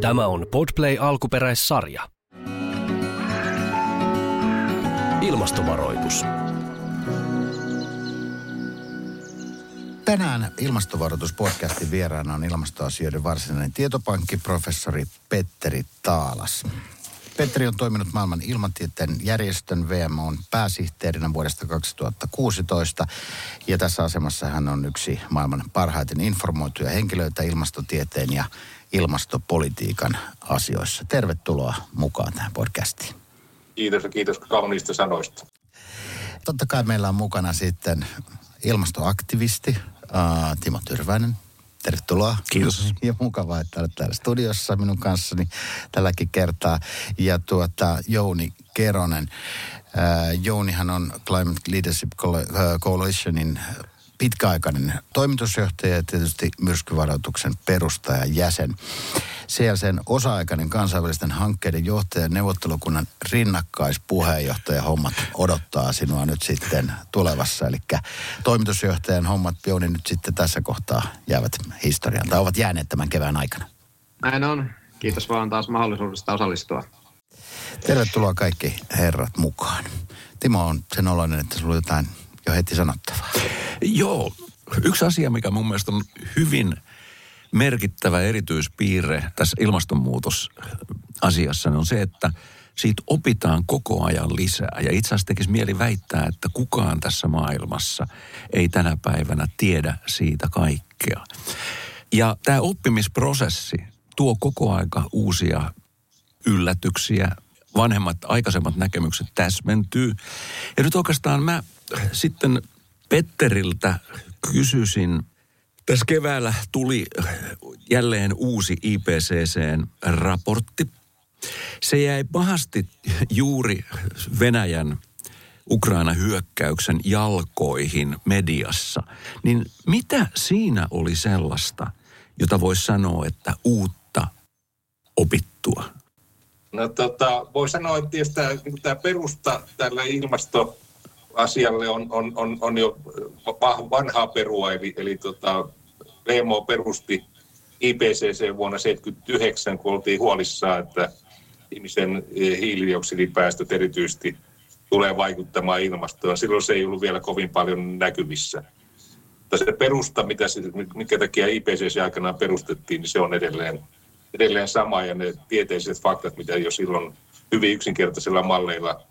Tämä on Podplay alkuperäissarja. Ilmastovaroitus. Tänään ilmastovaroituspodcastin vieraana on ilmastoasioiden varsinainen tietopankki, professori Petteri Taalas. Petteri on toiminut maailman ilmatieteen järjestön VMOn pääsihteerinä vuodesta 2016. Ja tässä asemassa hän on yksi maailman parhaiten informoituja henkilöitä ilmastotieteen ja ilmastopolitiikan asioissa. Tervetuloa mukaan tähän podcastiin. Kiitos ja kiitos kauniista sanoista. Totta kai meillä on mukana sitten ilmastoaktivisti Timo Tyrväinen. Tervetuloa. Kiitos. Ja mukavaa, että olet täällä studiossa minun kanssani tälläkin kertaa. Ja tuota, Jouni Keronen. Uh, Jounihan on Climate Leadership Coalitionin pitkäaikainen toimitusjohtaja ja tietysti myrskyvaroituksen perustaja jäsen. sen osa-aikainen kansainvälisten hankkeiden johtaja neuvottelukunnan rinnakkaispuheenjohtaja hommat odottaa sinua nyt sitten tulevassa. Eli toimitusjohtajan hommat Pioni nyt sitten tässä kohtaa jäävät historiaan tai ovat jääneet tämän kevään aikana. Näin on. Kiitos vaan taas mahdollisuudesta osallistua. Tervetuloa kaikki herrat mukaan. Timo on sen oloinen, että sulla on jotain jo heti sanottavaa. Joo, yksi asia, mikä mun mielestä on hyvin merkittävä erityispiirre tässä ilmastonmuutosasiassa, on se, että siitä opitaan koko ajan lisää. Ja itse asiassa tekisi mieli väittää, että kukaan tässä maailmassa ei tänä päivänä tiedä siitä kaikkea. Ja tämä oppimisprosessi tuo koko aika uusia yllätyksiä, vanhemmat, aikaisemmat näkemykset täsmentyy. Ja nyt oikeastaan mä sitten Petteriltä kysyisin, tässä keväällä tuli jälleen uusi IPCCn-raportti. Se jäi pahasti juuri Venäjän Ukraina-hyökkäyksen jalkoihin mediassa. Niin mitä siinä oli sellaista, jota voisi sanoa, että uutta opittua? No tota, voi sanoa, että tämä, niin tämä perusta tälle ilmasto asialle on, on, on, on jo vanhaa perua, eli, eli tota, VMO perusti IPCC vuonna 1979, kun oltiin huolissaan, että ihmisen hiilidioksidipäästöt erityisesti tulee vaikuttamaan ilmastoon. Silloin se ei ollut vielä kovin paljon näkyvissä. Mutta se perusta, mitä mikä takia IPCC aikanaan perustettiin, niin se on edelleen, edelleen sama. Ja ne tieteelliset faktat, mitä jo silloin hyvin yksinkertaisilla malleilla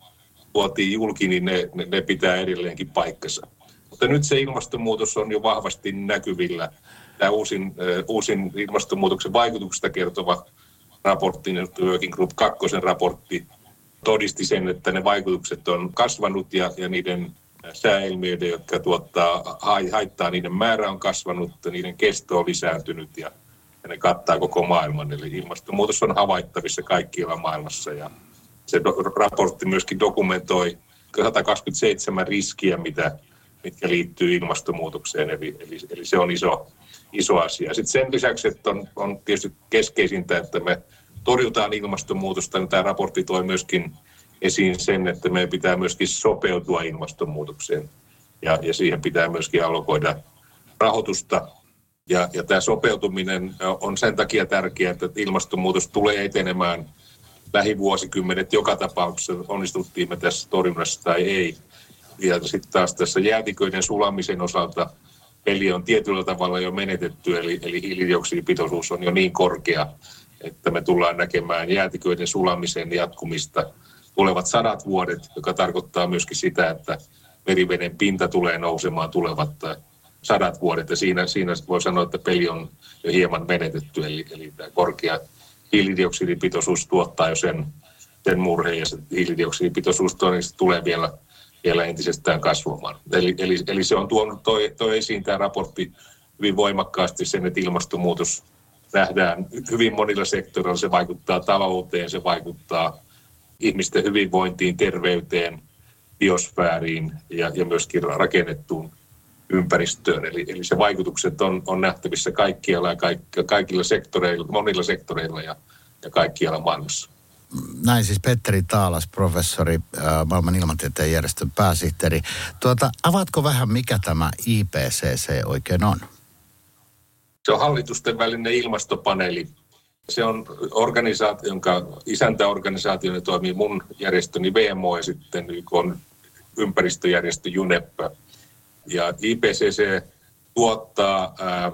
tuotiin julki, niin ne, ne, ne pitää edelleenkin paikkansa. Mutta nyt se ilmastonmuutos on jo vahvasti näkyvillä. Tämä uusin, uusin ilmastonmuutoksen vaikutuksesta kertova raportti, Working Group 2 raportti, todisti sen, että ne vaikutukset on kasvanut ja, ja niiden sääilmiöiden, jotka tuottaa, haittaa, niiden määrä on kasvanut, niiden kesto on lisääntynyt ja, ja ne kattaa koko maailman. Eli ilmastonmuutos on havaittavissa kaikkialla maailmassa ja se do, raportti myöskin dokumentoi 127 riskiä, mitä, mitkä liittyy ilmastonmuutokseen, eli, eli, eli se on iso, iso asia. Sitten sen lisäksi, että on, on tietysti keskeisintä, että me torjutaan ilmastonmuutosta, niin tämä raportti toi myöskin esiin sen, että meidän pitää myöskin sopeutua ilmastonmuutokseen ja, ja siihen pitää myöskin allokoida rahoitusta. Ja, ja tämä sopeutuminen on sen takia tärkeää, että ilmastonmuutos tulee etenemään – lähivuosikymmenet joka tapauksessa, onnistuttiin me tässä torjunnassa tai ei. Ja sitten taas tässä jäätiköiden sulamisen osalta peli on tietyllä tavalla jo menetetty, eli, eli hiilidioksidipitoisuus on jo niin korkea, että me tullaan näkemään jäätiköiden sulamisen jatkumista tulevat sadat vuodet, joka tarkoittaa myöskin sitä, että meriveden pinta tulee nousemaan tulevat sadat vuodet. Ja siinä, siinä voi sanoa, että peli on jo hieman menetetty, eli, eli tämä korkea hiilidioksidipitoisuus tuottaa jo sen, sen murheen ja se hiilidioksidipitoisuus todennäköisesti tulee vielä, vielä entisestään kasvamaan. Eli, eli, eli se on tuonut toi, toi esiin tämä raportti hyvin voimakkaasti sen, että ilmastonmuutos nähdään hyvin monilla sektoreilla. Se vaikuttaa talouteen, se vaikuttaa ihmisten hyvinvointiin, terveyteen, biosfääriin ja, ja myöskin rakennettuun ympäristöön. Eli, eli se vaikutukset on, on nähtävissä kaikkialla ja kaik, kaikilla sektoreilla, monilla sektoreilla ja, ja kaikkialla maailmassa. Näin siis Petteri Taalas, professori, äh, maailman ilmatieteen järjestön pääsihteeri. Tuota, avaatko vähän, mikä tämä IPCC oikein on? Se on hallitusten välinen ilmastopaneeli, Se on organisaatio, jonka isäntäorganisaationa toimii mun järjestöni VMO ja sitten YK on ympäristöjärjestö UNEP. Ja IPCC tuottaa ää,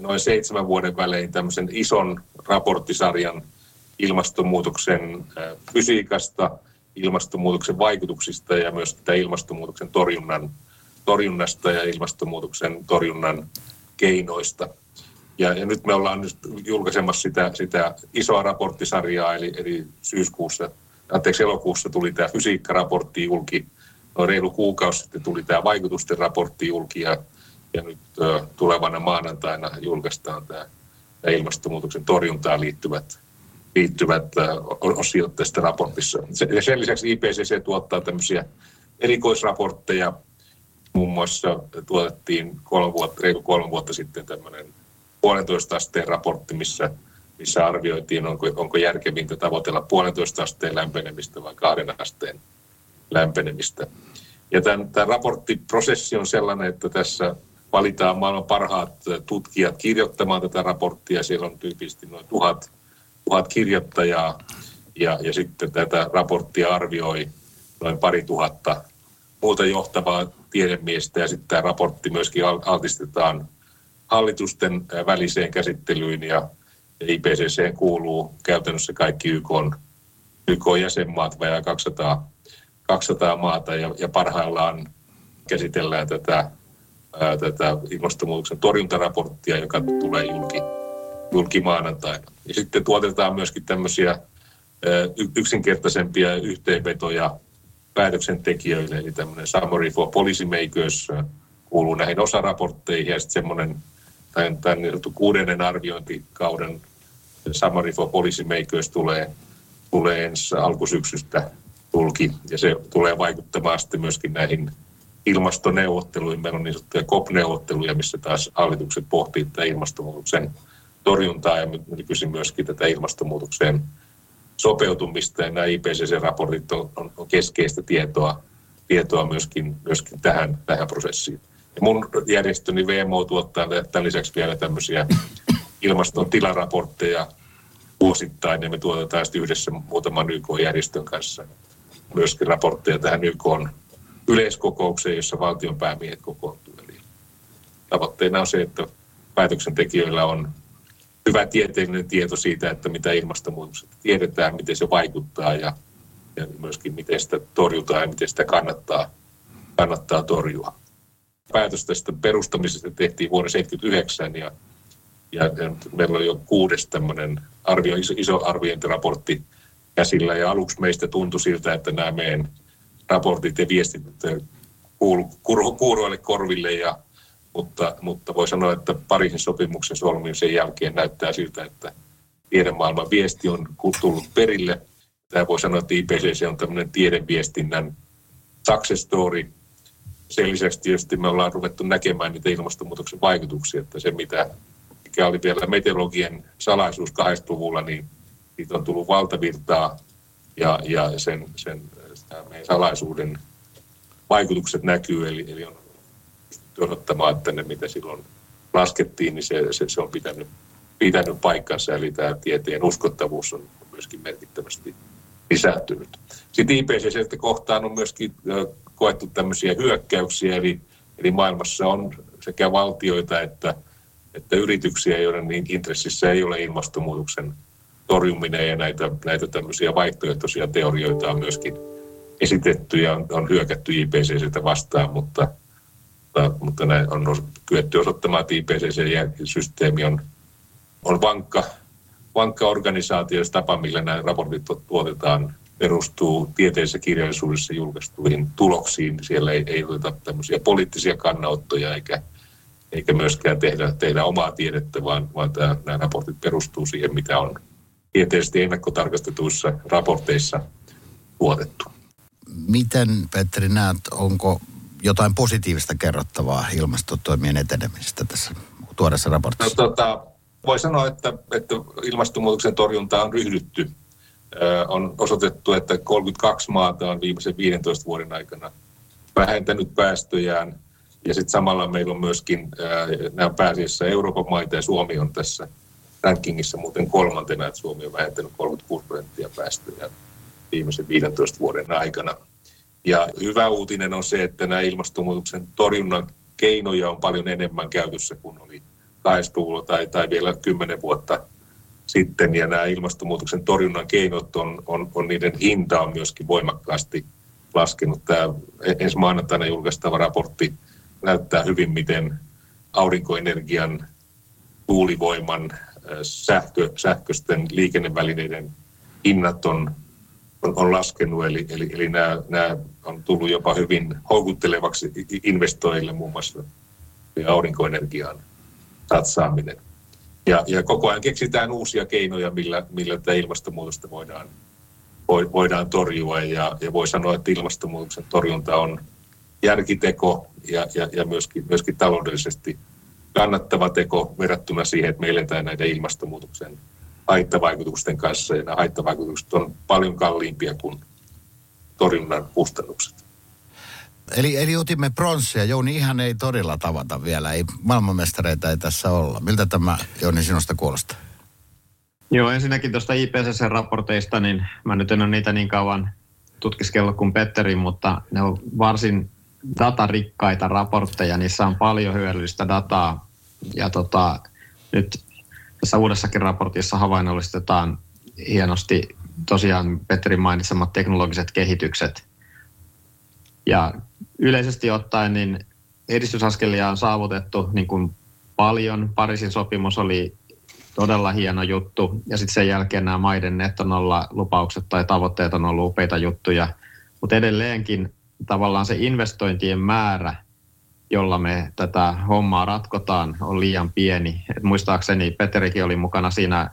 noin seitsemän vuoden välein tämmöisen ison raporttisarjan ilmastonmuutoksen fysiikasta, ilmastonmuutoksen vaikutuksista ja myös ilmastonmuutoksen torjunnan, torjunnasta ja ilmastonmuutoksen torjunnan keinoista. Ja, ja nyt me ollaan nyt julkaisemassa sitä, sitä isoa raporttisarjaa, eli, eli syyskuussa, anteeksi elokuussa tuli tämä fysiikkaraportti julki, noin reilu kuukausi sitten tuli tämä vaikutusten raportti julki, ja, ja nyt ö, tulevana maanantaina julkaistaan tämä, tämä ilmastonmuutoksen torjuntaan liittyvät, liittyvät osiot tästä raportissa. Sen lisäksi IPCC tuottaa tämmöisiä erikoisraportteja, muun muassa tuotettiin kolme vuotta, reilu kolme vuotta sitten tämmöinen puolentoista asteen raportti, missä, missä arvioitiin, onko, onko järkevintä tavoitella puolentoista asteen lämpenemistä vai kahden asteen lämpenemistä. Ja tämän, tämän raporttiprosessi on sellainen, että tässä valitaan maailman parhaat tutkijat kirjoittamaan tätä raporttia. Siellä on tyypillisesti noin tuhat, tuhat kirjoittajaa ja, ja sitten tätä raporttia arvioi noin pari tuhatta muuta johtavaa tiedemiestä ja sitten tämä raportti myöskin altistetaan hallitusten väliseen käsittelyyn ja IPCC kuuluu käytännössä kaikki YK, YK jäsenmaat, vajaa 200, 200 maata ja, ja parhaillaan käsitellään tätä, ää, tätä ilmastonmuutoksen torjuntaraporttia, joka tulee julki, julki maanantaina. Ja sitten tuotetaan myöskin tämmöisiä ää, yksinkertaisempia yhteenvetoja päätöksentekijöille, eli tämmöinen summary for policymakers kuuluu näihin osaraportteihin ja sitten semmoinen tämän, tämän kuudennen arviointikauden Summary for Policymakers tulee, tulee ensi alkusyksystä tulki, ja se tulee vaikuttamaan sitten myöskin näihin ilmastoneuvotteluihin. Meillä on niin sanottuja COP-neuvotteluja, missä taas hallitukset pohtii tätä ilmastonmuutoksen torjuntaa ja nykyisin myöskin tätä ilmastonmuutokseen sopeutumista. Ja nämä IPCC-raportit on, on, on keskeistä tietoa, tietoa myöskin, myöskin tähän, tähän prosessiin. Ja mun järjestöni VMO tuottaa tämän lisäksi vielä tämmöisiä ilmaston tilaraportteja vuosittain, ja me tuotetaan sitten yhdessä muutaman YK-järjestön kanssa myöskin raportteja tähän YK yleiskokoukseen, jossa valtion päämiehet kokoontuu. Eli tavoitteena on se, että päätöksentekijöillä on hyvä tieteellinen tieto siitä, että mitä ilmastonmuutoksesta tiedetään, miten se vaikuttaa ja, ja myöskin miten sitä torjutaan ja miten sitä kannattaa, kannattaa torjua päätös tästä perustamisesta tehtiin vuonna 1979 ja, ja, meillä oli jo kuudes tämmöinen arvio, iso, iso arviointiraportti käsillä ja aluksi meistä tuntui siltä, että nämä meidän raportit ja viestit kuulu, kuuroille korville ja mutta, mutta voi sanoa, että Pariisin sopimuksen solmimisen jälkeen näyttää siltä, että tiedemaailman viesti on tullut perille. Tämä voi sanoa, että IPCC on tämmöinen tiedeviestinnän success story, sen lisäksi tietysti me ollaan ruvettu näkemään niitä ilmastonmuutoksen vaikutuksia, että se mitä, mikä oli vielä meteorologien salaisuus 80-luvulla, niin siitä on tullut valtavirtaa ja, ja sen, sen meidän salaisuuden vaikutukset näkyy, eli, eli on odottamaan, että ne mitä silloin laskettiin, niin se, se, se on pitänyt, pitänyt paikkansa, eli tämä tieteen uskottavuus on myöskin merkittävästi lisääntynyt. Sitten IPCC kohtaan on myöskin koettu tämmöisiä hyökkäyksiä, eli, eli maailmassa on sekä valtioita että, että yrityksiä, joiden intressissä ei ole ilmastonmuutoksen torjuminen ja näitä, näitä tämmöisiä vaihtoehtoisia teorioita on myöskin esitetty ja on, on hyökätty IPCCtä vastaan, mutta, mutta, mutta näin on kyetty osoittamaan, että IPCC-systeemi on, on vankka, vankka organisaatio, tapa, millä nämä raportit tuotetaan perustuu tieteellisessä kirjallisuudessa julkaistuihin tuloksiin. Siellä ei, ei oteta tämmöisiä poliittisia kannanottoja eikä, eikä myöskään tehdä, tehdä omaa tiedettä, vaan, vaan tämä, nämä raportit perustuu siihen, mitä on tieteellisesti ennakkotarkastetuissa raporteissa tuotettu. Miten, Petri, näet, onko jotain positiivista kerrottavaa ilmastotoimien etenemisestä tässä tuoreessa raportissa? No, tota, voi sanoa, että, että ilmastonmuutoksen torjunta on ryhdytty on osoitettu, että 32 maata on viimeisen 15 vuoden aikana vähentänyt päästöjään. Ja sitten samalla meillä on myöskin, nämä pääasiassa Euroopan maita ja Suomi on tässä rankingissa muuten kolmantena, että Suomi on vähentänyt 36 prosenttia päästöjä viimeisen 15 vuoden aikana. Ja hyvä uutinen on se, että nämä ilmastonmuutoksen torjunnan keinoja on paljon enemmän käytössä kuin oli 80 tai, tai vielä 10 vuotta sitten. Ja nämä ilmastonmuutoksen torjunnan keinot on, on, on niiden hinta on myöskin voimakkaasti laskenut. Tämä ensi maanantaina julkaistava raportti näyttää hyvin, miten aurinkoenergian, tuulivoiman, sähkö, sähköisten liikennevälineiden hinnat on, on, on laskenut, eli, eli, eli nämä, nämä on tullut jopa hyvin houkuttelevaksi investoijille muun muassa aurinkoenergiaan satsaaminen. Ja, ja koko ajan keksitään uusia keinoja, millä, millä tätä ilmastonmuutosta voidaan, voidaan torjua. Ja, ja voi sanoa, että ilmastonmuutoksen torjunta on järkiteko ja, ja, ja myöskin, myöskin taloudellisesti kannattava teko verrattuna siihen, että me eletään näiden ilmastonmuutoksen haittavaikutusten kanssa. Ja nämä haittavaikutukset on paljon kalliimpia kuin torjunnan kustannukset. Eli, eli otimme pronssia. Jouni ihan ei todella tavata vielä. Ei, maailmanmestareita ei tässä olla. Miltä tämä Jouni sinusta kuulostaa? Joo, ensinnäkin tuosta IPCC-raporteista, niin mä nyt en ole niitä niin kauan tutkiskellut kuin Petteri, mutta ne on varsin datarikkaita raportteja. Niissä on paljon hyödyllistä dataa. Ja tota, nyt tässä uudessakin raportissa havainnollistetaan hienosti tosiaan Petterin mainitsemat teknologiset kehitykset. Ja yleisesti ottaen niin edistysaskelia on saavutettu niin kuin paljon. Pariisin sopimus oli todella hieno juttu. Ja sitten sen jälkeen nämä maiden nettonolla lupaukset tai tavoitteet on ollut upeita juttuja. Mutta edelleenkin tavallaan se investointien määrä, jolla me tätä hommaa ratkotaan, on liian pieni. Et muistaakseni Peterikin oli mukana siinä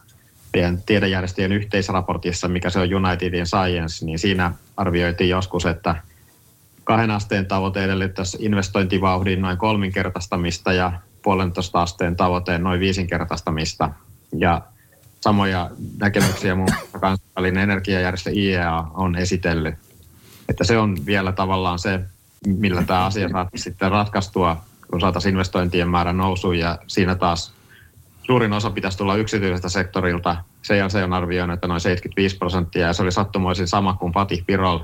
tiedejärjestöjen yhteisraportissa, mikä se on United in Science, niin siinä arvioitiin joskus, että kahden asteen tavoite edellyttäisi investointivauhdin noin kolminkertaistamista ja puolentoista asteen tavoitteen noin viisinkertaistamista. Ja samoja näkemyksiä muun muassa kansainvälinen energiajärjestö IEA on esitellyt. Että se on vielä tavallaan se, millä tämä asia saa sitten ratkaistua, kun saataisiin investointien määrä nousuun ja siinä taas suurin osa pitäisi tulla yksityisestä sektorilta. CLC on arvioinut, että noin 75 prosenttia ja se oli sattumoisin sama kuin Pati Pirol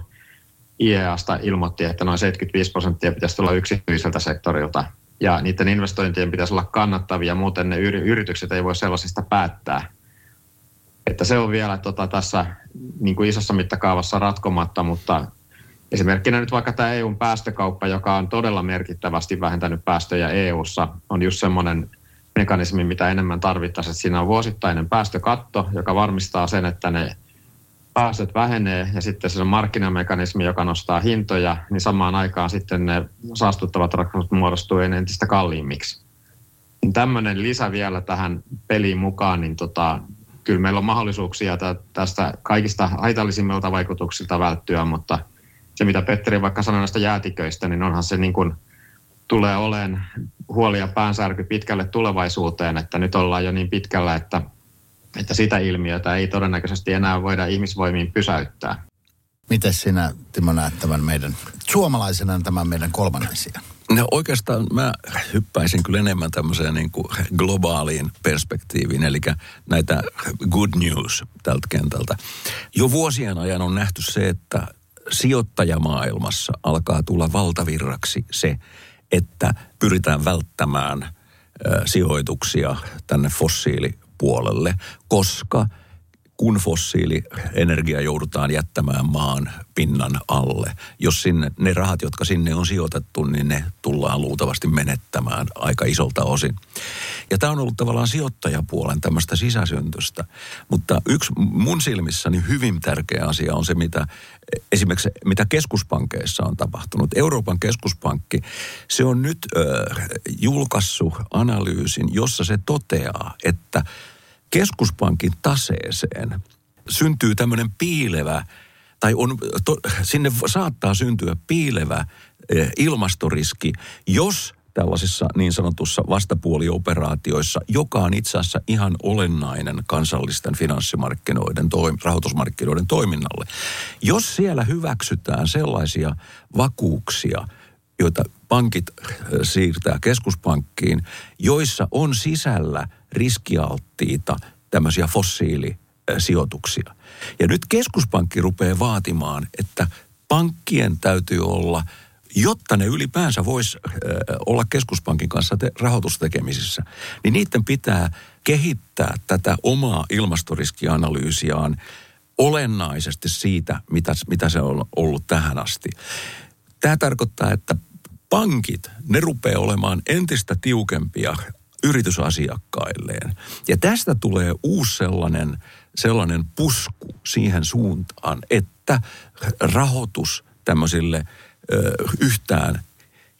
IEAsta ilmoitti, että noin 75 prosenttia pitäisi tulla yksityiseltä sektorilta ja niiden investointien pitäisi olla kannattavia, muuten ne yritykset ei voi sellaisista päättää. Että se on vielä tota, tässä niin kuin isossa mittakaavassa ratkomatta, mutta esimerkkinä nyt vaikka tämä EUn päästökauppa, joka on todella merkittävästi vähentänyt päästöjä EUssa, on just semmoinen mekanismi, mitä enemmän tarvittaisiin. Siinä on vuosittainen päästökatto, joka varmistaa sen, että ne päästöt vähenee ja sitten se on markkinamekanismi, joka nostaa hintoja, niin samaan aikaan sitten ne saastuttavat ratkaisut muodostuu entistä kalliimmiksi. Tämmöinen lisä vielä tähän peliin mukaan, niin tota, kyllä meillä on mahdollisuuksia tästä kaikista haitallisimmilta vaikutuksilta välttyä, mutta se mitä Petteri vaikka sanoi näistä jäätiköistä, niin onhan se niin kuin tulee olemaan huoli ja päänsärky pitkälle tulevaisuuteen, että nyt ollaan jo niin pitkällä, että että sitä ilmiötä ei todennäköisesti enää voida ihmisvoimiin pysäyttää. Miten sinä, Timo, näet tämän meidän, suomalaisena tämän meidän kolmannen sijaan? No oikeastaan mä hyppäisin kyllä enemmän tämmöiseen niin kuin globaaliin perspektiiviin, eli näitä good news tältä kentältä. Jo vuosien ajan on nähty se, että sijoittajamaailmassa alkaa tulla valtavirraksi se, että pyritään välttämään sijoituksia tänne fossiili puolelle, koska kun fossiilienergia joudutaan jättämään maan pinnan alle. Jos sinne, ne rahat, jotka sinne on sijoitettu, niin ne tullaan luultavasti menettämään aika isolta osin. Ja tämä on ollut tavallaan sijoittajapuolen tämmöistä sisäsyntystä. Mutta yksi mun silmissäni hyvin tärkeä asia on se, mitä esimerkiksi mitä keskuspankeissa on tapahtunut. Euroopan keskuspankki, se on nyt äh, julkaissut analyysin, jossa se toteaa, että – keskuspankin taseeseen syntyy tämmöinen piilevä, tai on, to, sinne saattaa syntyä piilevä eh, ilmastoriski, jos tällaisissa niin sanotussa vastapuolioperaatioissa, joka on itse asiassa ihan olennainen kansallisten finanssimarkkinoiden, toim, rahoitusmarkkinoiden toiminnalle. Jos siellä hyväksytään sellaisia vakuuksia, joita pankit siirtää keskuspankkiin, joissa on sisällä riskialttiita tämmöisiä fossiilisijoituksia. Ja nyt keskuspankki rupeaa vaatimaan, että pankkien täytyy olla – jotta ne ylipäänsä voisi olla keskuspankin kanssa te- rahoitustekemisissä, niin niiden pitää kehittää tätä omaa ilmastoriskianalyysiaan olennaisesti siitä, mitä, mitä se on ollut tähän asti. Tämä tarkoittaa, että pankit, ne rupeaa olemaan entistä tiukempia yritysasiakkailleen. Ja tästä tulee uusi sellainen, sellainen pusku siihen suuntaan, että rahoitus tämmöisille – yhtään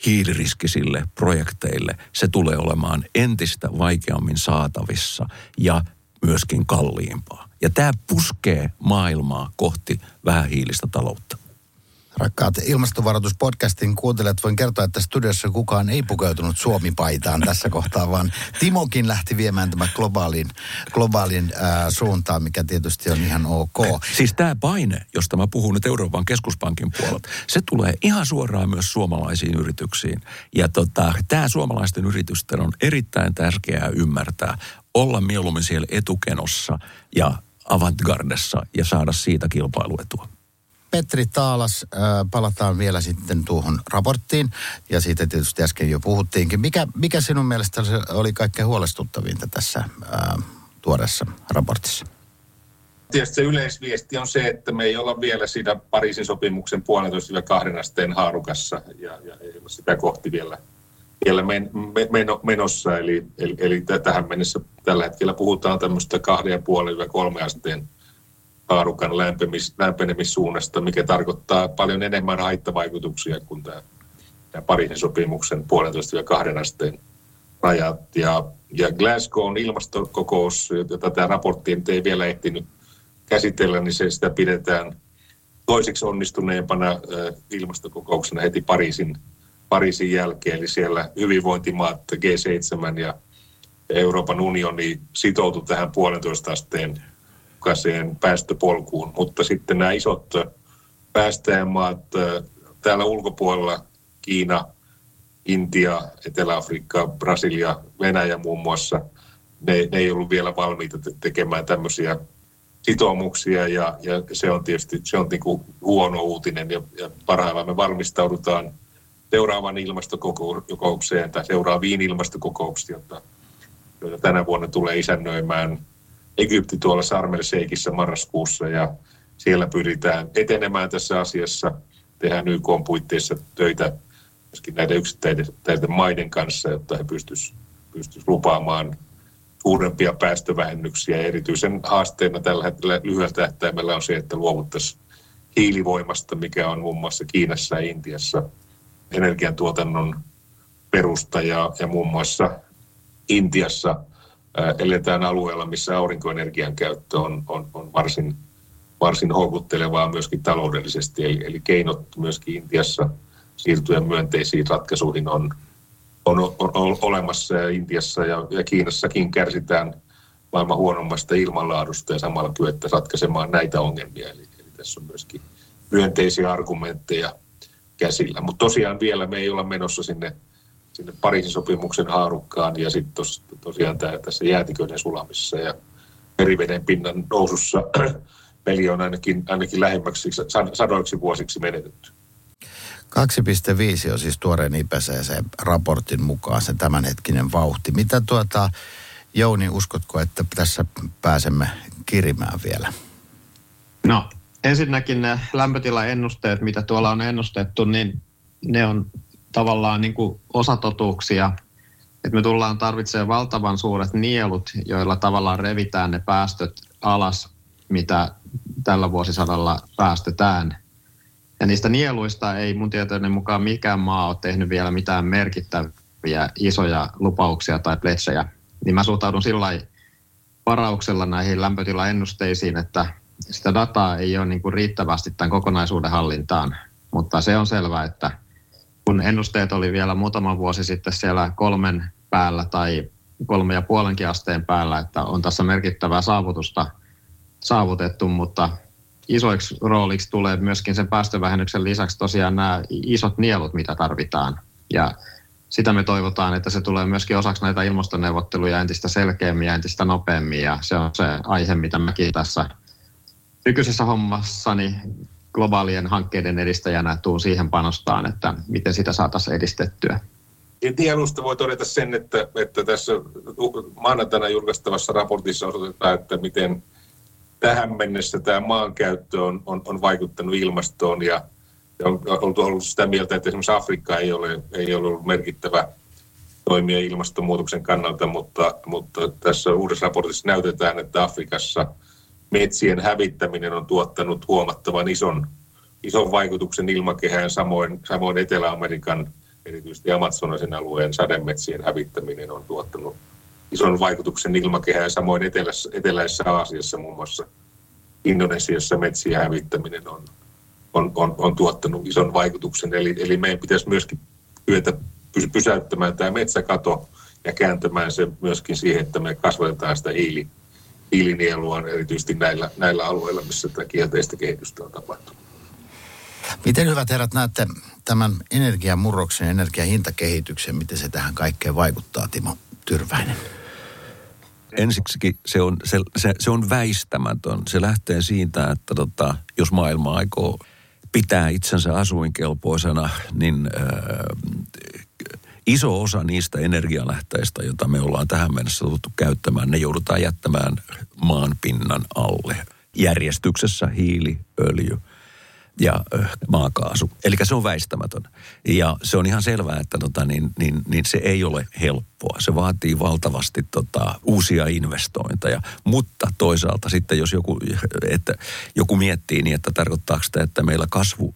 hiiliriskisille projekteille, se tulee olemaan entistä vaikeammin saatavissa ja myöskin kalliimpaa. Ja tämä puskee maailmaa kohti vähähiilistä taloutta. Rakkaat ilmastovaroituspodcastin kuuntelijat, voin kertoa, että studiossa kukaan ei pukeutunut Suomi-paitaan tässä kohtaa, vaan Timokin lähti viemään tämän globaalin, globaalin äh, suuntaan, mikä tietysti on ihan ok. Siis tämä paine, josta mä puhun nyt Euroopan keskuspankin puolelta, se tulee ihan suoraan myös suomalaisiin yrityksiin. Ja tota, tämä suomalaisten yritysten on erittäin tärkeää ymmärtää, olla mieluummin siellä etukenossa ja avantgardessa ja saada siitä kilpailuetua. Petri Taalas, äh, palataan vielä sitten tuohon raporttiin, ja siitä tietysti äsken jo puhuttiinkin. Mikä, mikä sinun mielestä oli kaikkein huolestuttavinta tässä äh, tuoreessa raportissa? Tietysti se yleisviesti on se, että me ei olla vielä siinä Pariisin sopimuksen puolentoista kahden asteen haarukassa, ja, ja ei ole sitä kohti vielä, vielä men, meno, menossa. Eli, eli, eli tähän mennessä tällä hetkellä puhutaan tämmöistä kahden ja puolen kolme asteen haarukan lämpemis, lämpenemissuunnasta, mikä tarkoittaa paljon enemmän haittavaikutuksia kuin tämä, tämä Pariisin sopimuksen puolentoista ja kahden asteen rajat. Ja, ja Glasgown ilmastokokous, jota tämä raportti ei vielä ehtinyt käsitellä, niin se sitä pidetään toiseksi onnistuneempana ilmastokokouksena heti Pariisin, Pariisin jälkeen. Eli siellä hyvinvointimaat G7 ja Euroopan unioni sitoutu tähän puolentoista asteen mukaiseen päästöpolkuun, mutta sitten nämä isot päästäjämaat täällä ulkopuolella, Kiina, Intia, Etelä-Afrikka, Brasilia, Venäjä muun muassa, ne, ne ei ollut vielä valmiita tekemään tämmöisiä sitoumuksia ja, ja se on tietysti se on niin huono uutinen ja, ja parhaillaan me valmistaudutaan seuraavan ilmastokokoukseen tai seuraaviin ilmastokokouksiin, joita tänä vuonna tulee isännöimään Egypti tuolla Sarmel Sheikissä marraskuussa ja siellä pyritään etenemään tässä asiassa. Tehdään YK puitteissa töitä myöskin näiden yksittäisten maiden kanssa, jotta he pystyisivät pystyis lupaamaan suurempia päästövähennyksiä. Erityisen haasteena tällä hetkellä lyhyellä tähtäimellä on se, että luovuttaisiin hiilivoimasta, mikä on muun muassa Kiinassa ja Intiassa energiantuotannon perusta ja, ja muun muassa Intiassa eletään alueella, missä aurinkoenergian käyttö on, on, on varsin, varsin houkuttelevaa myöskin taloudellisesti. Eli, eli keinot myöskin Intiassa siirtyä myönteisiin ratkaisuihin on, on, on, on olemassa ja Intiassa ja, ja Kiinassakin kärsitään maailman huonommasta ilmanlaadusta ja samalla kyettä ratkaisemaan näitä ongelmia. Eli, eli tässä on myöskin myönteisiä argumentteja käsillä. Mutta tosiaan vielä me ei olla menossa sinne sinne Pariisin sopimuksen haarukkaan ja sitten tos, tosiaan tää, tässä jäätiköiden sulamisessa ja meriveden pinnan nousussa peli on ainakin, ainakin lähemmäksi sadoiksi vuosiksi menetetty. 2,5 on siis tuoreen IPCC-raportin mukaan se tämänhetkinen vauhti. Mitä tuota, Jouni, uskotko, että tässä pääsemme kirimään vielä? No, ensinnäkin ne lämpötilaennusteet, mitä tuolla on ennustettu, niin ne on tavallaan niin kuin osatotuuksia, että me tullaan tarvitsemaan valtavan suuret nielut, joilla tavallaan revitään ne päästöt alas, mitä tällä vuosisadalla päästetään. Ja niistä nieluista ei mun tietoinen mukaan mikään maa ole tehnyt vielä mitään merkittäviä isoja lupauksia tai pledgejä. Niin mä suhtaudun sillä varauksella näihin lämpötilaennusteisiin, että sitä dataa ei ole niin kuin riittävästi tämän kokonaisuuden hallintaan. Mutta se on selvää, että – kun ennusteet oli vielä muutama vuosi sitten siellä kolmen päällä tai kolme ja puolenkin asteen päällä, että on tässä merkittävää saavutusta saavutettu, mutta isoiksi rooliksi tulee myöskin sen päästövähennyksen lisäksi tosiaan nämä isot nielut, mitä tarvitaan. Ja sitä me toivotaan, että se tulee myöskin osaksi näitä ilmastoneuvotteluja entistä selkeämmin ja entistä nopeammin. Ja se on se aihe, mitä mäkin tässä nykyisessä hommassani globaalien hankkeiden edistäjänä tuun siihen panostaan, että miten sitä saataisiin edistettyä. Heti alusta voi todeta sen, että, että tässä maanantaina julkaistavassa raportissa osoitetaan, että miten tähän mennessä tämä maankäyttö on, on, on vaikuttanut ilmastoon ja, ja on oltu ollut sitä mieltä, että esimerkiksi Afrikka ei ole, ei ole ollut merkittävä toimia ilmastonmuutoksen kannalta, mutta, mutta tässä uudessa raportissa näytetään, että Afrikassa metsien hävittäminen on tuottanut huomattavan ison, ison vaikutuksen ilmakehään, samoin, samoin Etelä-Amerikan, erityisesti Amazonasin alueen sademetsien hävittäminen on tuottanut ison vaikutuksen ilmakehään, samoin etelässä, eteläisessä Aasiassa muun muassa Indonesiassa metsien hävittäminen on, on, on, on tuottanut ison vaikutuksen. Eli, eli meidän pitäisi myöskin kyetä pysäyttämään tämä metsäkato ja kääntämään se myöskin siihen, että me kasvatetaan sitä hiili, hiilinielua erityisesti näillä, näillä alueilla, missä tätä kielteistä kehitystä on tapahtunut. Miten hyvät herrat näette tämän energiamurroksen, energiahintakehityksen, miten se tähän kaikkeen vaikuttaa, Timo Tyrväinen? ensiksikin se on, se, se, se on väistämätön. Se lähtee siitä, että tota, jos maailma aikoo pitää itsensä asuinkelpoisena, niin äh, iso osa niistä energialähteistä, joita me ollaan tähän mennessä tuttu käyttämään, ne joudutaan jättämään maan pinnan alle. Järjestyksessä hiili, öljy, ja maakaasu. Eli se on väistämätön. Ja se on ihan selvää, että tota, niin, niin, niin se ei ole helppoa. Se vaatii valtavasti tota, uusia investointeja. Mutta toisaalta sitten, jos joku, että joku miettii niin, että tarkoittaako sitä, että meillä kasvu,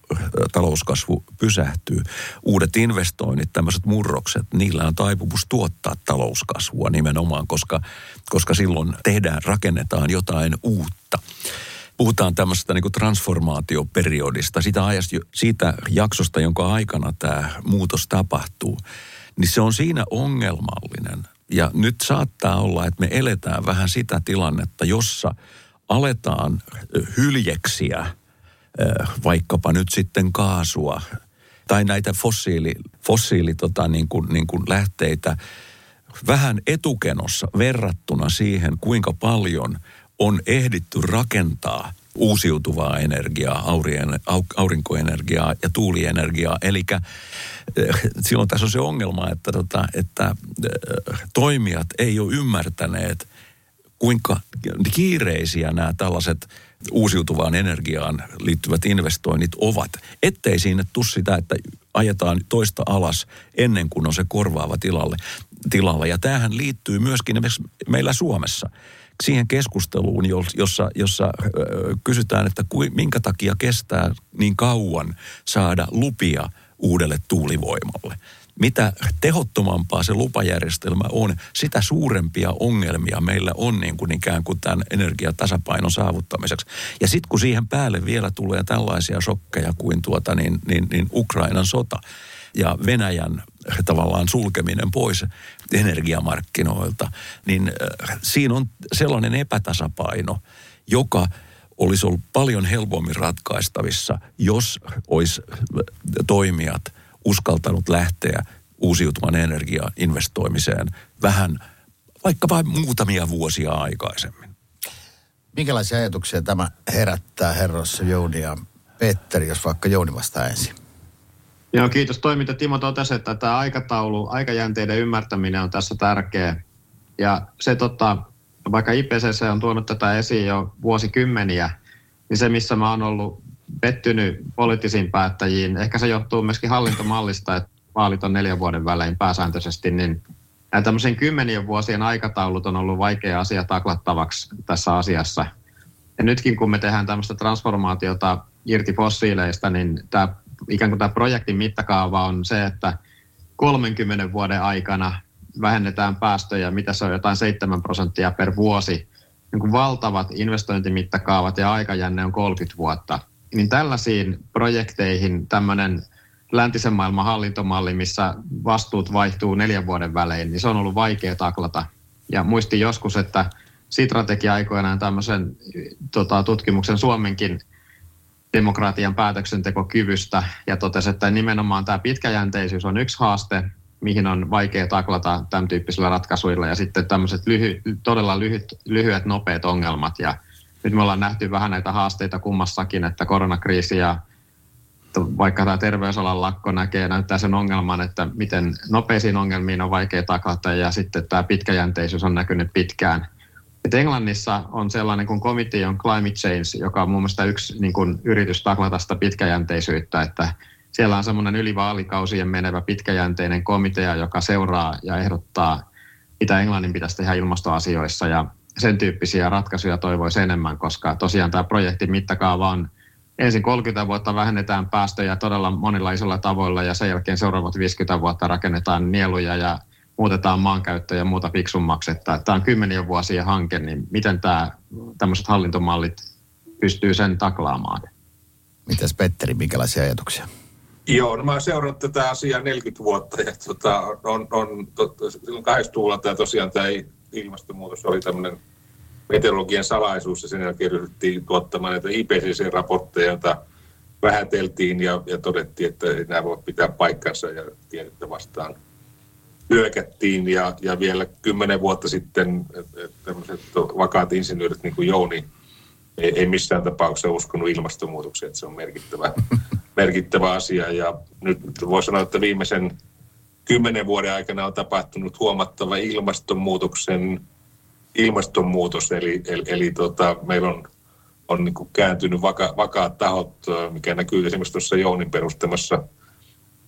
talouskasvu pysähtyy. Uudet investoinnit, tämmöiset murrokset, niillä on taipumus tuottaa talouskasvua nimenomaan, koska, koska silloin tehdään, rakennetaan jotain uutta puhutaan tämmöisestä niin transformaatioperiodista, sitä, ajasta, siitä jaksosta, jonka aikana tämä muutos tapahtuu, niin se on siinä ongelmallinen. Ja nyt saattaa olla, että me eletään vähän sitä tilannetta, jossa aletaan hyljeksiä vaikkapa nyt sitten kaasua tai näitä fossiili, fossiili tota, niin kuin, niin kuin lähteitä vähän etukenossa verrattuna siihen, kuinka paljon – on ehditty rakentaa uusiutuvaa energiaa, aurinkoenergiaa ja tuulienergiaa. Eli eh, silloin tässä on se ongelma, että, tota, että eh, toimijat ei ole ymmärtäneet, kuinka kiireisiä nämä tällaiset uusiutuvaan energiaan liittyvät investoinnit ovat. Ettei siinä tule sitä, että ajetaan toista alas ennen kuin on se korvaava tilalle, tilalla. Ja tämähän liittyy myöskin meillä Suomessa – siihen keskusteluun, jossa, jossa kysytään, että minkä takia kestää niin kauan saada lupia uudelle tuulivoimalle. Mitä tehottomampaa se lupajärjestelmä on, sitä suurempia ongelmia meillä on niin kuin ikään kuin tämän energiatasapainon saavuttamiseksi. Ja sitten kun siihen päälle vielä tulee tällaisia shokkeja kuin tuota niin, niin, niin Ukrainan sota ja Venäjän tavallaan sulkeminen pois energiamarkkinoilta, niin äh, siinä on sellainen epätasapaino, joka olisi ollut paljon helpommin ratkaistavissa, jos olisi toimijat uskaltanut lähteä uusiutuvan energian investoimiseen vähän vaikka vain muutamia vuosia aikaisemmin. Minkälaisia ajatuksia tämä herättää herrossa Jouni ja Petteri, jos vaikka Jouni vastaa ensin? Joo, kiitos. Toi, mitä Timo totesi, että tämä aikataulu, aikajänteiden ymmärtäminen on tässä tärkeä. Ja se, tota, vaikka IPCC on tuonut tätä esiin jo vuosikymmeniä, niin se, missä mä oon ollut pettynyt poliittisiin päättäjiin, ehkä se johtuu myöskin hallintomallista, että vaalit on neljän vuoden välein pääsääntöisesti, niin nämä tämmöisen kymmenien vuosien aikataulut on ollut vaikea asia taklattavaksi tässä asiassa. Ja nytkin kun me tehdään tämmöistä transformaatiota irti fossiileista, niin tämä ikään kuin tämä projektin mittakaava on se, että 30 vuoden aikana vähennetään päästöjä, mitä se on jotain 7 prosenttia per vuosi. Niin kuin valtavat investointimittakaavat ja aikajänne on 30 vuotta. Niin tällaisiin projekteihin tämmöinen läntisen maailman hallintomalli, missä vastuut vaihtuu neljän vuoden välein, niin se on ollut vaikea taklata. Ja muistin joskus, että Sitra teki aikoinaan tämmöisen tota, tutkimuksen Suomenkin demokratian päätöksentekokyvystä ja totesi, että nimenomaan tämä pitkäjänteisyys on yksi haaste, mihin on vaikea taklata tämän tyyppisillä ratkaisuilla. Ja sitten tämmöiset lyhy, todella lyhyt, lyhyet, nopeat ongelmat. Ja nyt me ollaan nähty vähän näitä haasteita kummassakin, että koronakriisi ja vaikka tämä terveysalan lakko näkee, näyttää sen ongelman, että miten nopeisiin ongelmiin on vaikea taklata. Ja sitten tämä pitkäjänteisyys on näkynyt pitkään. Et Englannissa on sellainen kuin Committee on Climate Change, joka on muun muassa yksi niin kuin, yritys taklata sitä pitkäjänteisyyttä, että siellä on semmoinen yli vaalikausien menevä pitkäjänteinen komitea, joka seuraa ja ehdottaa, mitä Englannin pitäisi tehdä ilmastoasioissa ja sen tyyppisiä ratkaisuja toivoisi enemmän, koska tosiaan tämä projektin mittakaava on ensin 30 vuotta vähennetään päästöjä todella monilla isolla tavoilla ja sen jälkeen seuraavat 50 vuotta rakennetaan nieluja ja muutetaan maankäyttöä ja muuta fiksummaksi. Että tämä on kymmenien vuosien hanke, niin miten tämä, tämmöiset hallintomallit pystyy sen taklaamaan? Mitäs Petteri, minkälaisia ajatuksia? Joo, no mä seurannut tätä asiaa 40 vuotta ja tota, on, on silloin 80-luvulla tämä tosiaan tämä ilmastonmuutos oli tämmöinen meteorologian salaisuus ja sen jälkeen ryhdyttiin tuottamaan näitä IPCC-raportteja, joita vähäteltiin ja, ja todettiin, että nämä voivat pitää paikkansa ja tiedettä vastaan hyökättiin ja, ja vielä kymmenen vuotta sitten tämmöiset vakaat insinöörit niin kuin Jouni ei, ei missään tapauksessa uskonut ilmastonmuutokseen, että se on merkittävä, merkittävä asia. Ja nyt voi sanoa, että viimeisen kymmenen vuoden aikana on tapahtunut huomattava ilmastonmuutoksen ilmastonmuutos, eli, eli, eli tota, meillä on, on niin kääntynyt vaka, vakaat tahot, mikä näkyy esimerkiksi tuossa Jounin perustamassa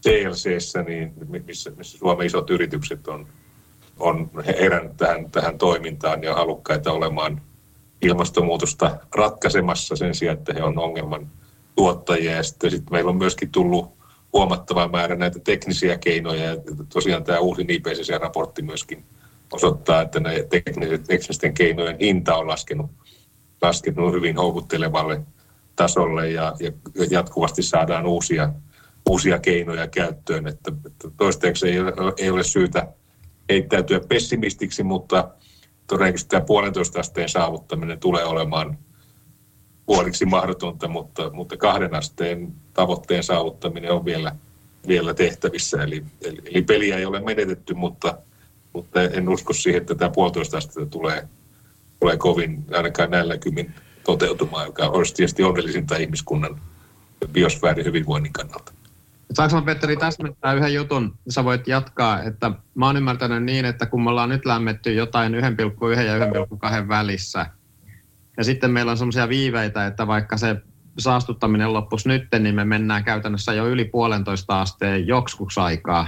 CLCssä, niin missä, missä Suomen isot yritykset on, on herännyt tähän, tähän toimintaan ja halukkaita olemaan ilmastonmuutosta ratkaisemassa sen sijaan, että he on ongelman tuottajia. Ja sitten sit meillä on myöskin tullut huomattava määrä näitä teknisiä keinoja. Ja tosiaan tämä uusi IPCC-raportti myöskin osoittaa, että ne teknisten keinojen hinta on laskenut, laskenut hyvin houkuttelevalle tasolle ja, ja jatkuvasti saadaan uusia, uusia keinoja käyttöön. Että, että toistaiseksi ei, ei ole syytä heittäytyä pessimistiksi, mutta todennäköisesti tämä puolentoista asteen saavuttaminen tulee olemaan puoliksi mahdotonta, mutta, mutta kahden asteen tavoitteen saavuttaminen on vielä, vielä tehtävissä. Eli, eli, eli peliä ei ole menetetty, mutta, mutta en usko siihen, että tämä puolitoista astetta tulee, tulee kovin ainakaan näillä kymin toteutumaan, joka olisi tietysti onnellisinta ihmiskunnan biosfäärin hyvinvoinnin kannalta. Saanko Petteri täsmättää yhden jutun, sä voit jatkaa, että mä oon ymmärtänyt niin, että kun me ollaan nyt lämmetty jotain 1,1 ja 1,2 välissä, ja sitten meillä on semmoisia viiveitä, että vaikka se saastuttaminen loppuisi nyt, niin me mennään käytännössä jo yli puolentoista asteen jokskuksi aikaa.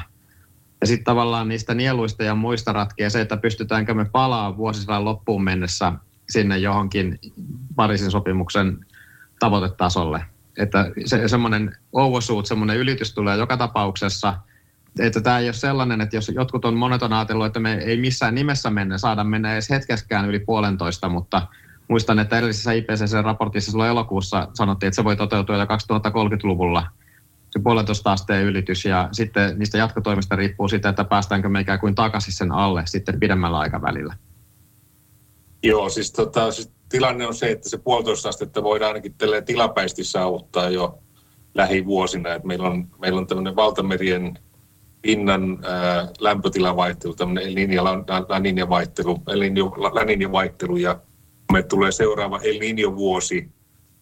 Ja sitten tavallaan niistä nieluista ja muista ratkeaa se, että pystytäänkö me palaa vuosisadan loppuun mennessä sinne johonkin Pariisin sopimuksen tavoitetasolle että se, semmoinen overshoot, semmoinen ylitys tulee joka tapauksessa, että tämä ei ole sellainen, että jos jotkut on monet on ajatellut, että me ei missään nimessä mennä, saada mennä edes hetkeskään yli puolentoista, mutta muistan, että edellisessä IPCC-raportissa silloin elokuussa sanottiin, että se voi toteutua jo 2030-luvulla, se puolentoista asteen ylitys, ja sitten niistä jatkotoimista riippuu siitä, että päästäänkö me ikään kuin takaisin sen alle sitten pidemmällä aikavälillä. Joo, siis, tota, siis tilanne on se, että se puolitoista astetta voidaan ainakin tilapäisesti saavuttaa jo lähivuosina. Et meillä on, meillä on tämmöinen valtamerien pinnan ää, lämpötilavaihtelu, tämmöinen El El vaihtelu ja me tulee seuraava El Niño-vuosi,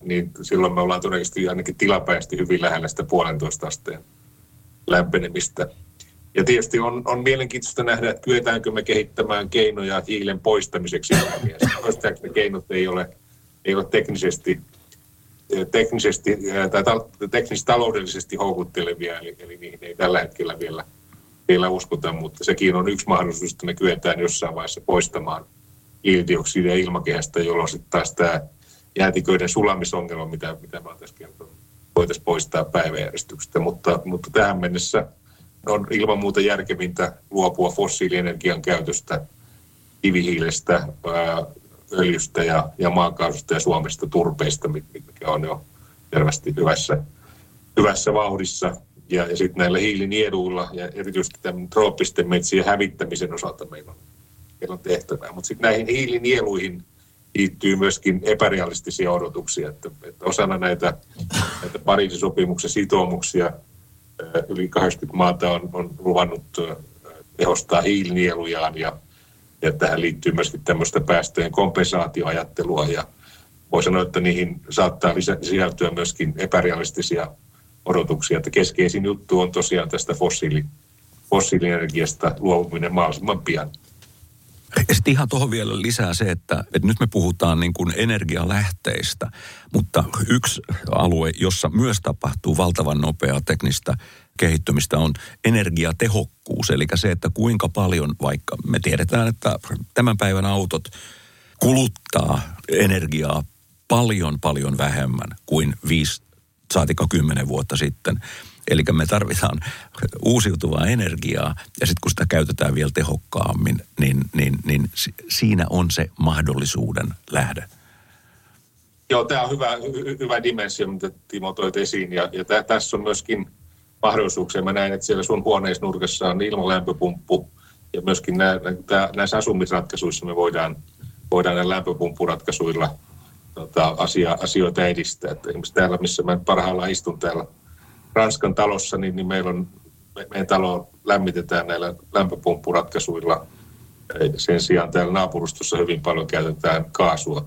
niin silloin me ollaan todennäköisesti ainakin tilapäisesti hyvin lähellä sitä puolentoista asteen lämpenemistä. Ja tietysti on, on mielenkiintoista nähdä, että kyetäänkö me kehittämään keinoja hiilen poistamiseksi. Toistaiseksi ne keinot ei ole, ei ole teknisesti, teknisesti, tai teknisesti taloudellisesti houkuttelevia, eli, eli niihin ei tällä hetkellä vielä, vielä uskota, mutta sekin on yksi mahdollisuus, että me kyetään jossain vaiheessa poistamaan hiilidioksidia ilmakehästä, jolloin sitten taas tämä jäätiköiden sulamisongelma, mitä, mitä mä tässä kertonut, voitaisiin poistaa päiväjärjestyksestä, mutta, mutta tähän mennessä – on ilman muuta järkevintä luopua fossiilienergian käytöstä, kivihiilestä, öljystä ja, ja maakaasusta ja Suomesta turpeista, mikä on jo selvästi hyvässä, hyvässä vauhdissa. Ja, ja sitten näillä hiilinieduilla ja erityisesti tämän trooppisten metsien hävittämisen osalta meillä on, meillä on tehtävää. Mutta sitten näihin hiilinieluihin liittyy myöskin epärealistisia odotuksia, että, että osana näitä, näitä Pariisin sopimuksen sitoumuksia yli 80 maata on, on luvannut tehostaa hiilinielujaan ja, ja tähän liittyy myöskin tämmöistä päästöjen kompensaatioajattelua ja voi sanoa, että niihin saattaa sisältyä myöskin epärealistisia odotuksia, että keskeisin juttu on tosiaan tästä fossiili, fossiilienergiasta luovuminen mahdollisimman pian. Sitten ihan tuohon vielä lisää se, että, että nyt me puhutaan niin kuin energialähteistä, mutta yksi alue, jossa myös tapahtuu valtavan nopeaa teknistä kehittymistä on energiatehokkuus. Eli se, että kuinka paljon, vaikka me tiedetään, että tämän päivän autot kuluttaa energiaa paljon paljon vähemmän kuin viisi saatika kymmenen vuotta sitten. Eli me tarvitaan uusiutuvaa energiaa ja sitten kun sitä käytetään vielä tehokkaammin, niin, niin, niin siinä on se mahdollisuuden lähde. Joo, tämä on hyvä, hy, hyvä dimensio, mitä Timo toit esiin. Ja, ja tä, tässä on myöskin mahdollisuuksia. Mä näin, että siellä sun huoneisnurkassa on ilmalämpöpumppu ja myöskin nä, nä, näissä asumisratkaisuissa me voidaan, voidaan näillä lämpöpumppuratkaisuilla tota, asia, asioita edistää. Että esimerkiksi täällä, missä mä parhaillaan istun täällä Ranskan talossa, niin, niin meillä on, me, meidän talo lämmitetään näillä lämpöpumppuratkaisuilla. Sen sijaan täällä naapurustossa hyvin paljon käytetään kaasua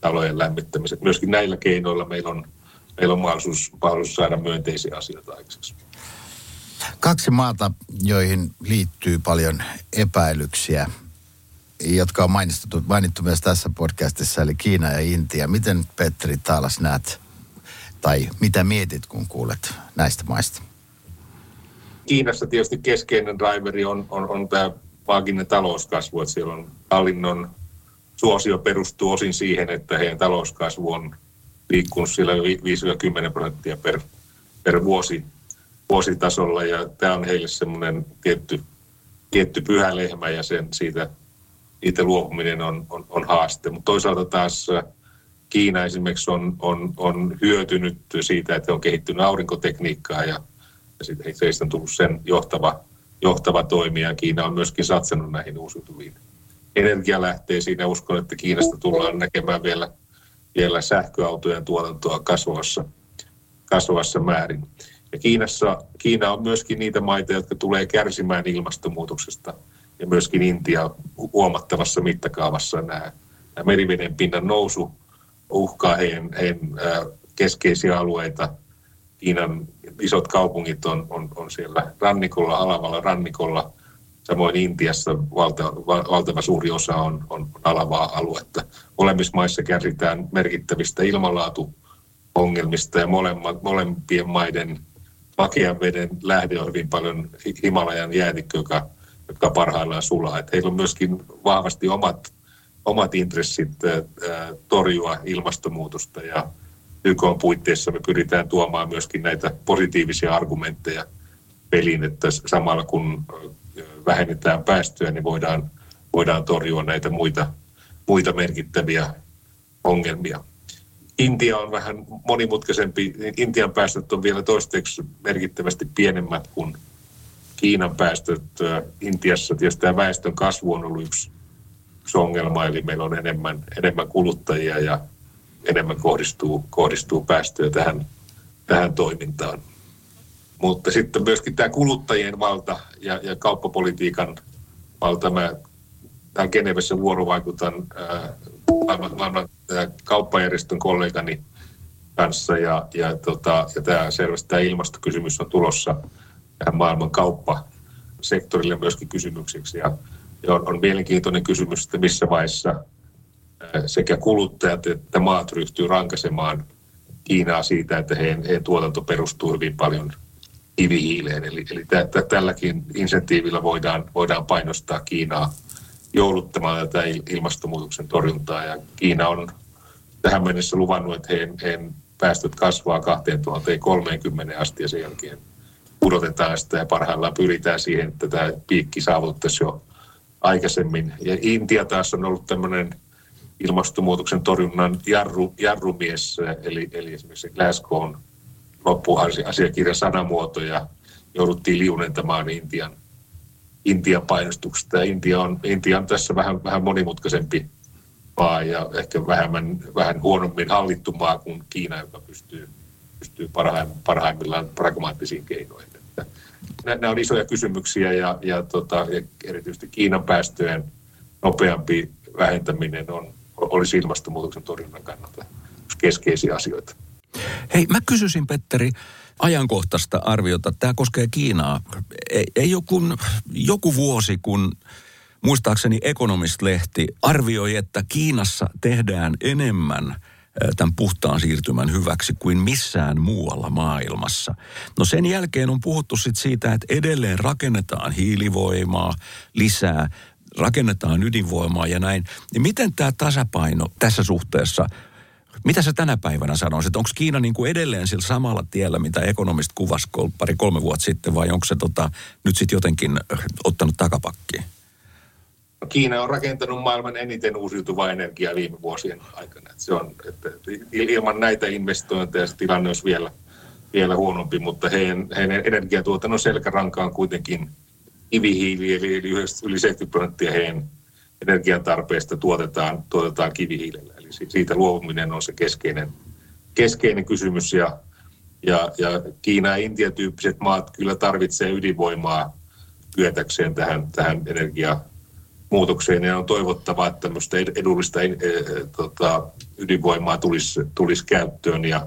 talojen lämmittämiseen. Myöskin näillä keinoilla meillä on, meillä on mahdollisuus, mahdollisuus saada myönteisiä asioita aikaiseksi. Kaksi maata, joihin liittyy paljon epäilyksiä, jotka on mainittu, mainittu myös tässä podcastissa, eli Kiina ja Intia. Miten Petteri Taalas näet tai mitä mietit, kun kuulet näistä maista? Kiinassa tietysti keskeinen driveri on, on, on tämä maaginen talouskasvu, että siellä on hallinnon suosio perustuu osin siihen, että heidän talouskasvu on liikkunut siellä 5-10 prosenttia per, per vuosi, vuositasolla ja tämä on heille semmoinen tietty, tietty pyhä lehmä ja sen siitä, siitä luopuminen on, on, on haaste. Mutta toisaalta taas Kiina esimerkiksi on, on, on hyötynyt siitä, että on kehittynyt aurinkotekniikkaa ja, ja sitten heistä on tullut sen johtava, johtava toimija. Kiina on myöskin satsannut näihin uusiutuviin energialähteisiin ja uskon, että Kiinasta tullaan näkemään vielä, vielä sähköautojen tuotantoa kasvavassa, kasvavassa määrin. Ja Kiinassa, Kiina on myöskin niitä maita, jotka tulee kärsimään ilmastonmuutoksesta ja myöskin Intia huomattavassa mittakaavassa nämä, nämä meriveden pinnan nousu uhkaa heidän, heidän keskeisiä alueita. Kiinan isot kaupungit on, on, on siellä rannikolla, alavalla rannikolla. Samoin Intiassa valta, valtava suuri osa on, on alavaa aluetta. Molemmissa maissa kärsitään merkittävistä ilmanlaatuongelmista ja molemmat, molempien maiden makean veden lähde on hyvin paljon Himalajan jäätikkö, joka, joka parhaillaan sulaa. Että heillä on myöskin vahvasti omat omat intressit torjua ilmastonmuutosta ja YK on puitteissa me pyritään tuomaan myöskin näitä positiivisia argumentteja peliin, että samalla kun vähennetään päästöjä, niin voidaan, voidaan torjua näitä muita, muita merkittäviä ongelmia. Intia on vähän monimutkaisempi. Intian päästöt on vielä toistaiseksi merkittävästi pienemmät kuin Kiinan päästöt. Intiassa tietysti tämä väestön kasvu on ollut yksi yksi ongelma, eli meillä on enemmän, enemmän kuluttajia ja enemmän kohdistuu, kohdistuu päästöjä tähän, tähän toimintaan. Mutta sitten myöskin tämä kuluttajien valta ja, ja kauppapolitiikan valta. Mä tämän Genevessä vuorovaikutan ää, maailman, maailman ää, kauppajärjestön kollegani kanssa ja, ja, tota, ja tämä selvästi tämä ilmastokysymys on tulossa tähän maailman kauppasektorille myöskin kysymykseksi. Ja on, on mielenkiintoinen kysymys, että missä vaiheessa sekä kuluttajat että maat ryhtyy rankasemaan Kiinaa siitä, että heidän, heidän tuotanto perustuu hyvin paljon kivihiileen. Eli, eli tä, tä, tälläkin insentiivillä voidaan, voidaan painostaa Kiinaa jouluttamaan tätä ilmastonmuutoksen torjuntaa. Ja Kiina on tähän mennessä luvannut, että heidän, heidän päästöt kasvaa 2030 asti ja sen jälkeen pudotetaan sitä ja parhaillaan pyritään siihen, että tämä piikki saavuttaisi jo aikaisemmin. Ja Intia taas on ollut tämmöinen ilmastonmuutoksen torjunnan jarru, jarrumies, eli, eli esimerkiksi Glasgown loppuasiakirjan sanamuotoja jouduttiin liunentamaan Intian, Intian painostuksesta. Ja Intia on, Intia on tässä vähän, vähän monimutkaisempi maa ja ehkä vähemmän, vähän huonommin hallittu maa kuin Kiina, joka pystyy, pystyy parhaim, parhaimmillaan pragmaattisiin keinoihin. Että nämä on isoja kysymyksiä ja, ja, tota, ja erityisesti Kiinan päästöjen nopeampi vähentäminen on, olisi ilmastonmuutoksen torjunnan kannalta keskeisiä asioita. Hei, mä kysyisin Petteri ajankohtaista arviota. Tämä koskee Kiinaa. Ei, ei joku, joku vuosi, kun muistaakseni Economist-lehti arvioi, että Kiinassa tehdään enemmän tämän puhtaan siirtymän hyväksi kuin missään muualla maailmassa. No sen jälkeen on puhuttu sit siitä, että edelleen rakennetaan hiilivoimaa lisää, rakennetaan ydinvoimaa ja näin. Niin miten tämä tasapaino tässä suhteessa mitä sä tänä päivänä sanoisit? Onko Kiina niin kuin edelleen sillä samalla tiellä, mitä ekonomist kuvasi pari kolme vuotta sitten, vai onko se tota, nyt sitten jotenkin ottanut takapakkiin? Kiina on rakentanut maailman eniten uusiutuvaa energiaa viime vuosien aikana. Että se on, että ilman näitä investointeja se tilanne olisi vielä, vielä huonompi, mutta heidän, heidän energiatuotannon selkäranka on kuitenkin kivihiili, eli yli 70 prosenttia heidän energiantarpeesta tuotetaan, tuotetaan kivihiilellä. Eli siitä luovuminen on se keskeinen, keskeinen kysymys. Ja, ja, ja Kiina ja Intia tyyppiset maat kyllä tarvitsee ydinvoimaa kyetäkseen tähän, tähän energia muutokseen ja on toivottavaa, että tämmöistä edullista e, ydinvoimaa tulisi, tulisi käyttöön ja,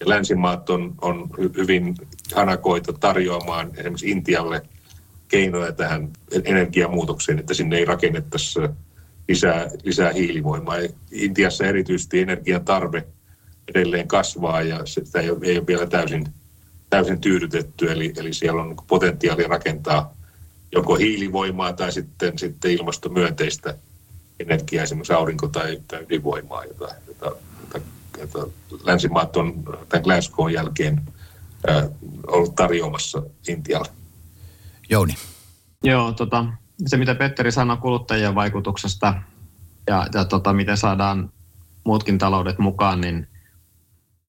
ja länsimaat on, on hyvin hanakoita tarjoamaan esimerkiksi Intialle keinoja tähän energiamuutokseen, että sinne ei rakennettaisi lisää, lisää hiilivoimaa. Intiassa erityisesti energian tarve edelleen kasvaa ja sitä ei ole, ei ole vielä täysin, täysin tyydytetty, eli, eli siellä on potentiaalia rakentaa joko hiilivoimaa tai sitten, sitten ilmastomyönteistä energiaa, esimerkiksi aurinko- tai, tai ydinvoimaa, jota, jota, jota, jota länsimaat on tämän Glasgow jälkeen ää, ollut tarjoamassa Intialle. Jouni. Joo, tota, se mitä Petteri sanoi kuluttajien vaikutuksesta ja, ja tota, miten saadaan muutkin taloudet mukaan, niin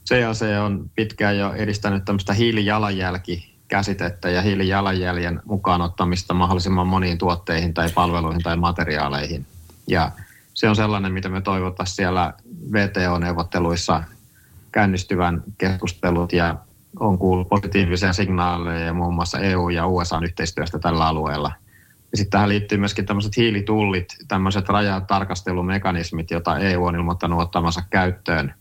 CAC on pitkään jo edistänyt tämmöistä hiilijalanjälki käsitettä ja hiilijalanjäljen mukaan ottamista mahdollisimman moniin tuotteihin tai palveluihin tai materiaaleihin. Ja se on sellainen, mitä me toivottaisiin siellä VTO-neuvotteluissa käynnistyvän keskustelut ja on kuullut positiivisia signaaleja muun muassa EU- ja USA-yhteistyöstä tällä alueella. Ja sitten tähän liittyy myöskin tämmöiset hiilitullit, tämmöiset rajatarkastelumekanismit, joita EU on ilmoittanut ottamansa käyttöön –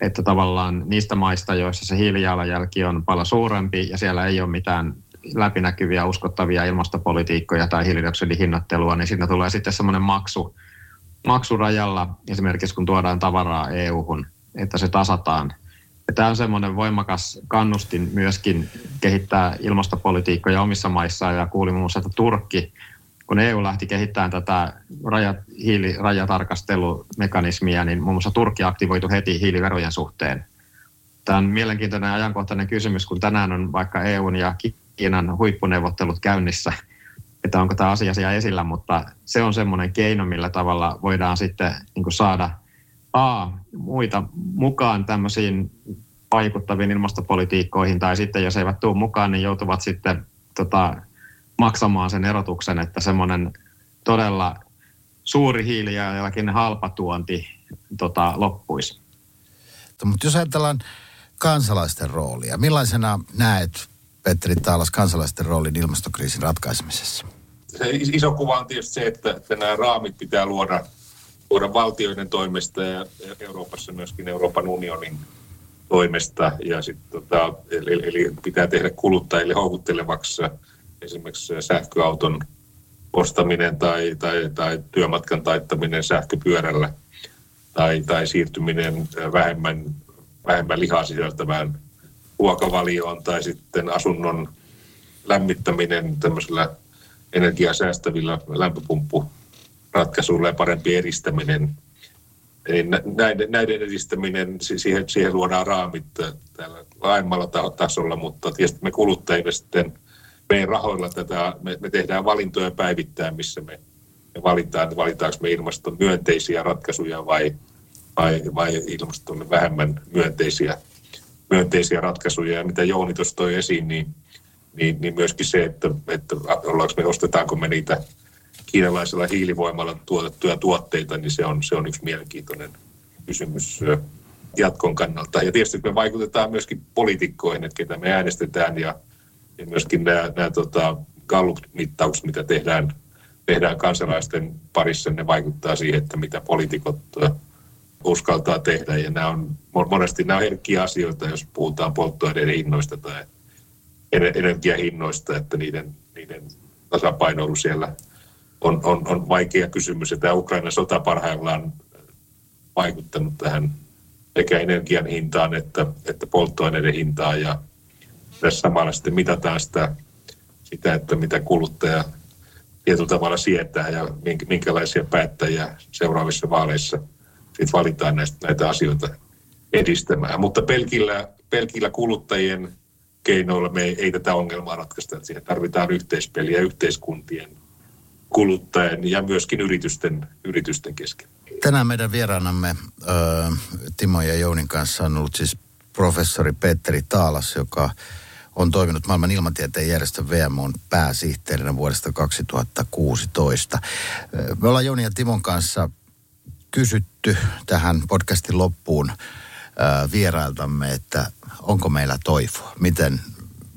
että tavallaan niistä maista, joissa se hiilijalanjälki on paljon suurempi ja siellä ei ole mitään läpinäkyviä, uskottavia ilmastopolitiikkoja tai hiilidioksidihinnattelua, niin siinä tulee sitten semmoinen maksu, maksurajalla, esimerkiksi kun tuodaan tavaraa EU-hun, että se tasataan. Ja tämä on semmoinen voimakas kannustin myöskin kehittää ilmastopolitiikkoja omissa maissaan, ja kuulin muun muassa, että Turkki kun EU lähti kehittämään tätä rajat, hiilirajatarkastelumekanismia, niin muun muassa Turkki aktivoitu heti hiiliverojen suhteen. Tämä on mielenkiintoinen ajankohtainen kysymys, kun tänään on vaikka EUn ja Kiinan huippuneuvottelut käynnissä, että onko tämä asia siellä esillä, mutta se on semmoinen keino, millä tavalla voidaan sitten niin saada A, muita mukaan tämmöisiin vaikuttaviin ilmastopolitiikkoihin, tai sitten jos eivät tule mukaan, niin joutuvat sitten tota, maksamaan sen erotuksen, että semmoinen todella suuri hiili ja jollakin halpa tuonti tota, loppuisi. Mutta jos ajatellaan kansalaisten roolia, millaisena näet, Petteri Taalas, kansalaisten roolin ilmastokriisin ratkaisemisessa? Se iso kuva on tietysti se, että, että nämä raamit pitää luoda, luoda valtioiden toimesta ja Euroopassa myöskin Euroopan unionin toimesta. Ja sit, tota, eli, eli pitää tehdä kuluttajille houkuttelevaksi esimerkiksi sähköauton ostaminen tai, tai, tai työmatkan taittaminen sähköpyörällä tai, tai siirtyminen vähemmän, vähemmän lihaa sisältävään ruokavalioon tai sitten asunnon lämmittäminen tämmöisellä energiasäästävillä lämpöpumppuratkaisuilla ja parempi eristäminen. Eli näiden, näiden edistäminen, siihen, siihen luodaan raamit täällä laajemmalla tasolla, mutta tietysti me kuluttajille sitten – meidän rahoilla tätä, me, me tehdään valintoja päivittäin, missä me, me valitaan, valitaanko me ilmaston myönteisiä ratkaisuja vai, vai, vai ilmastolle vähemmän myönteisiä, myönteisiä ratkaisuja. Ja mitä Jouni tuossa toi esiin, niin, niin, niin myöskin se, että, että ollaanko me, ostetaanko me niitä kiinalaisella hiilivoimalla tuotettuja tuotteita, niin se on, se on yksi mielenkiintoinen kysymys jatkon kannalta. Ja tietysti me vaikutetaan myöskin poliitikkoihin, että ketä me äänestetään ja, ja myöskin nämä, nämä tota, Gallup-mittaukset, mitä tehdään, tehdään kansalaisten parissa, ne vaikuttaa siihen, että mitä poliitikot uskaltaa tehdä. Ja nämä on, monesti nämä on herkkiä asioita, jos puhutaan polttoaineiden hinnoista tai energiahinnoista, että niiden, niiden tasapainoilu siellä on, on, on vaikea kysymys. Ja tämä Ukrainan sota parhaillaan vaikuttanut tähän sekä energian hintaan että, että polttoaineiden hintaan. Ja tässä samalla sitten mitataan sitä, sitä että mitä kuluttaja tietyllä tavalla sietää ja minkälaisia päättäjiä seuraavissa vaaleissa sitten valitaan näistä, näitä asioita edistämään. Mutta pelkillä, pelkillä kuluttajien keinoilla me ei, ei tätä ongelmaa ratkaista. Siihen tarvitaan yhteispeliä yhteiskuntien, kuluttajien ja myöskin yritysten, yritysten kesken. Tänään meidän vieraanamme Timo ja Jounin kanssa on ollut siis professori Petteri Taalas, joka on toiminut maailman ilmatieteen järjestön VMOn pääsihteerinä vuodesta 2016. Me ollaan Jouni ja Timon kanssa kysytty tähän podcastin loppuun vierailtamme, että onko meillä toivoa? Miten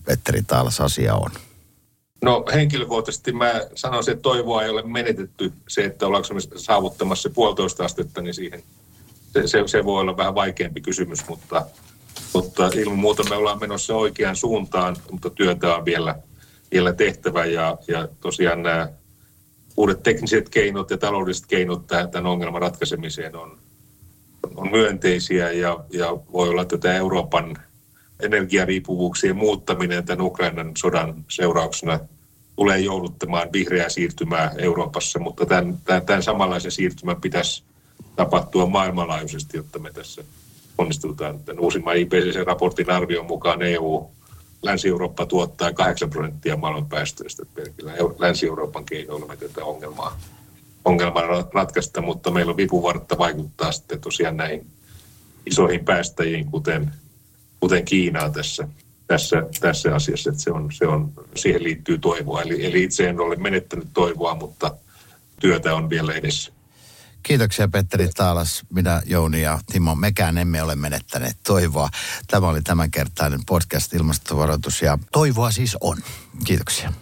Petteri Taalas asia on? No henkilökohtaisesti mä sanoisin, että toivoa ei ole menetetty. Se, että ollaanko me saavuttamassa puolitoista astetta, niin siihen se, se, se voi olla vähän vaikeampi kysymys, mutta, mutta ilman muuta me ollaan menossa oikeaan suuntaan, mutta työtä on vielä, vielä tehtävä. Ja, ja tosiaan nämä uudet tekniset keinot ja taloudelliset keinot tämän ongelman ratkaisemiseen on, on myönteisiä. Ja, ja voi olla, että tämä Euroopan energiariippuvuuksien muuttaminen tämän Ukrainan sodan seurauksena tulee jouduttamaan vihreää siirtymää Euroopassa, mutta tämän, tämän, tämän samanlaisen siirtymän pitäisi tapahtua maailmanlaajuisesti, jotta me tässä onnistutaan. Tämän uusimman IPCC-raportin arvion mukaan EU, Länsi-Eurooppa tuottaa 8 prosenttia maailman päästöistä. Pelkillä Länsi-Euroopan keinoilla me tätä ongelmaa, ongelmaa ratkaista, mutta meillä on vipuvartta vaikuttaa sitten tosiaan näihin isoihin päästäjiin, kuten kuten Kiinaa tässä, tässä, tässä asiassa, että se on, se on, siihen liittyy toivoa. Eli, eli itse en ole menettänyt toivoa, mutta työtä on vielä edessä. Kiitoksia Petteri Taalas, minä Jouni ja Timo. Mekään emme ole menettäneet toivoa. Tämä oli tämänkertainen podcast Ilmastovaroitus ja toivoa siis on. Kiitoksia.